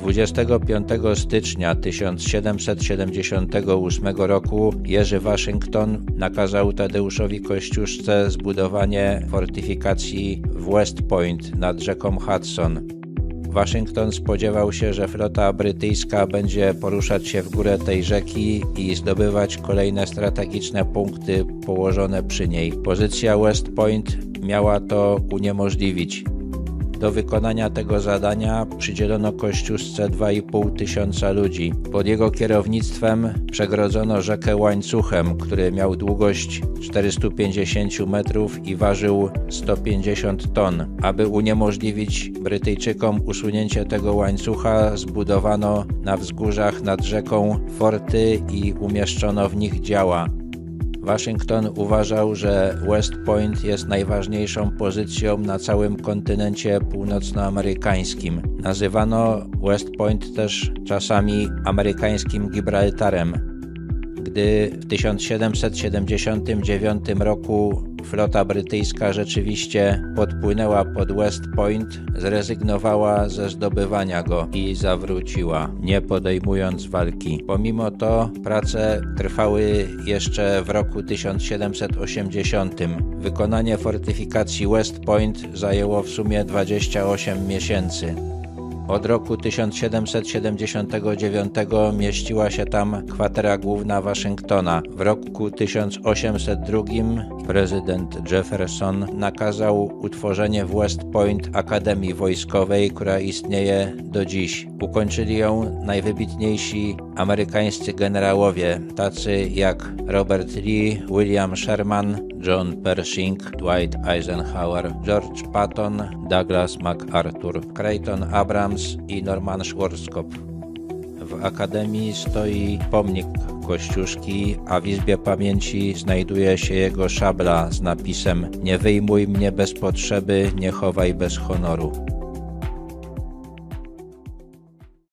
25 stycznia 1778 roku Jerzy Waszyngton nakazał Tadeuszowi Kościuszce zbudowanie fortyfikacji w West Point nad rzeką Hudson. Waszyngton spodziewał się, że flota brytyjska będzie poruszać się w górę tej rzeki i zdobywać kolejne strategiczne punkty położone przy niej. Pozycja West Point miała to uniemożliwić. Do wykonania tego zadania przydzielono Kościuszce 2,5 tysiąca ludzi. Pod jego kierownictwem przegrodzono rzekę łańcuchem, który miał długość 450 metrów i ważył 150 ton. Aby uniemożliwić Brytyjczykom usunięcie tego łańcucha, zbudowano na wzgórzach nad rzeką forty i umieszczono w nich działa. Waszyngton uważał, że West Point jest najważniejszą pozycją na całym kontynencie północnoamerykańskim. Nazywano West Point też czasami amerykańskim Gibraltarem. Gdy w 1779 roku flota brytyjska rzeczywiście podpłynęła pod West Point, zrezygnowała ze zdobywania go i zawróciła, nie podejmując walki. Pomimo to prace trwały jeszcze w roku 1780. Wykonanie fortyfikacji West Point zajęło w sumie 28 miesięcy. Od roku 1779 mieściła się tam kwatera główna Waszyngtona. W roku 1802 prezydent Jefferson nakazał utworzenie w West Point Akademii Wojskowej, która istnieje do dziś. Ukończyli ją najwybitniejsi amerykańscy generałowie, tacy jak Robert Lee, William Sherman, John Pershing, Dwight Eisenhower, George Patton, Douglas MacArthur, Creighton Abrams i Norman Schwarzkopf. W Akademii stoi pomnik Kościuszki, a w Izbie Pamięci znajduje się jego szabla z napisem Nie wyjmuj mnie bez potrzeby, nie chowaj bez honoru.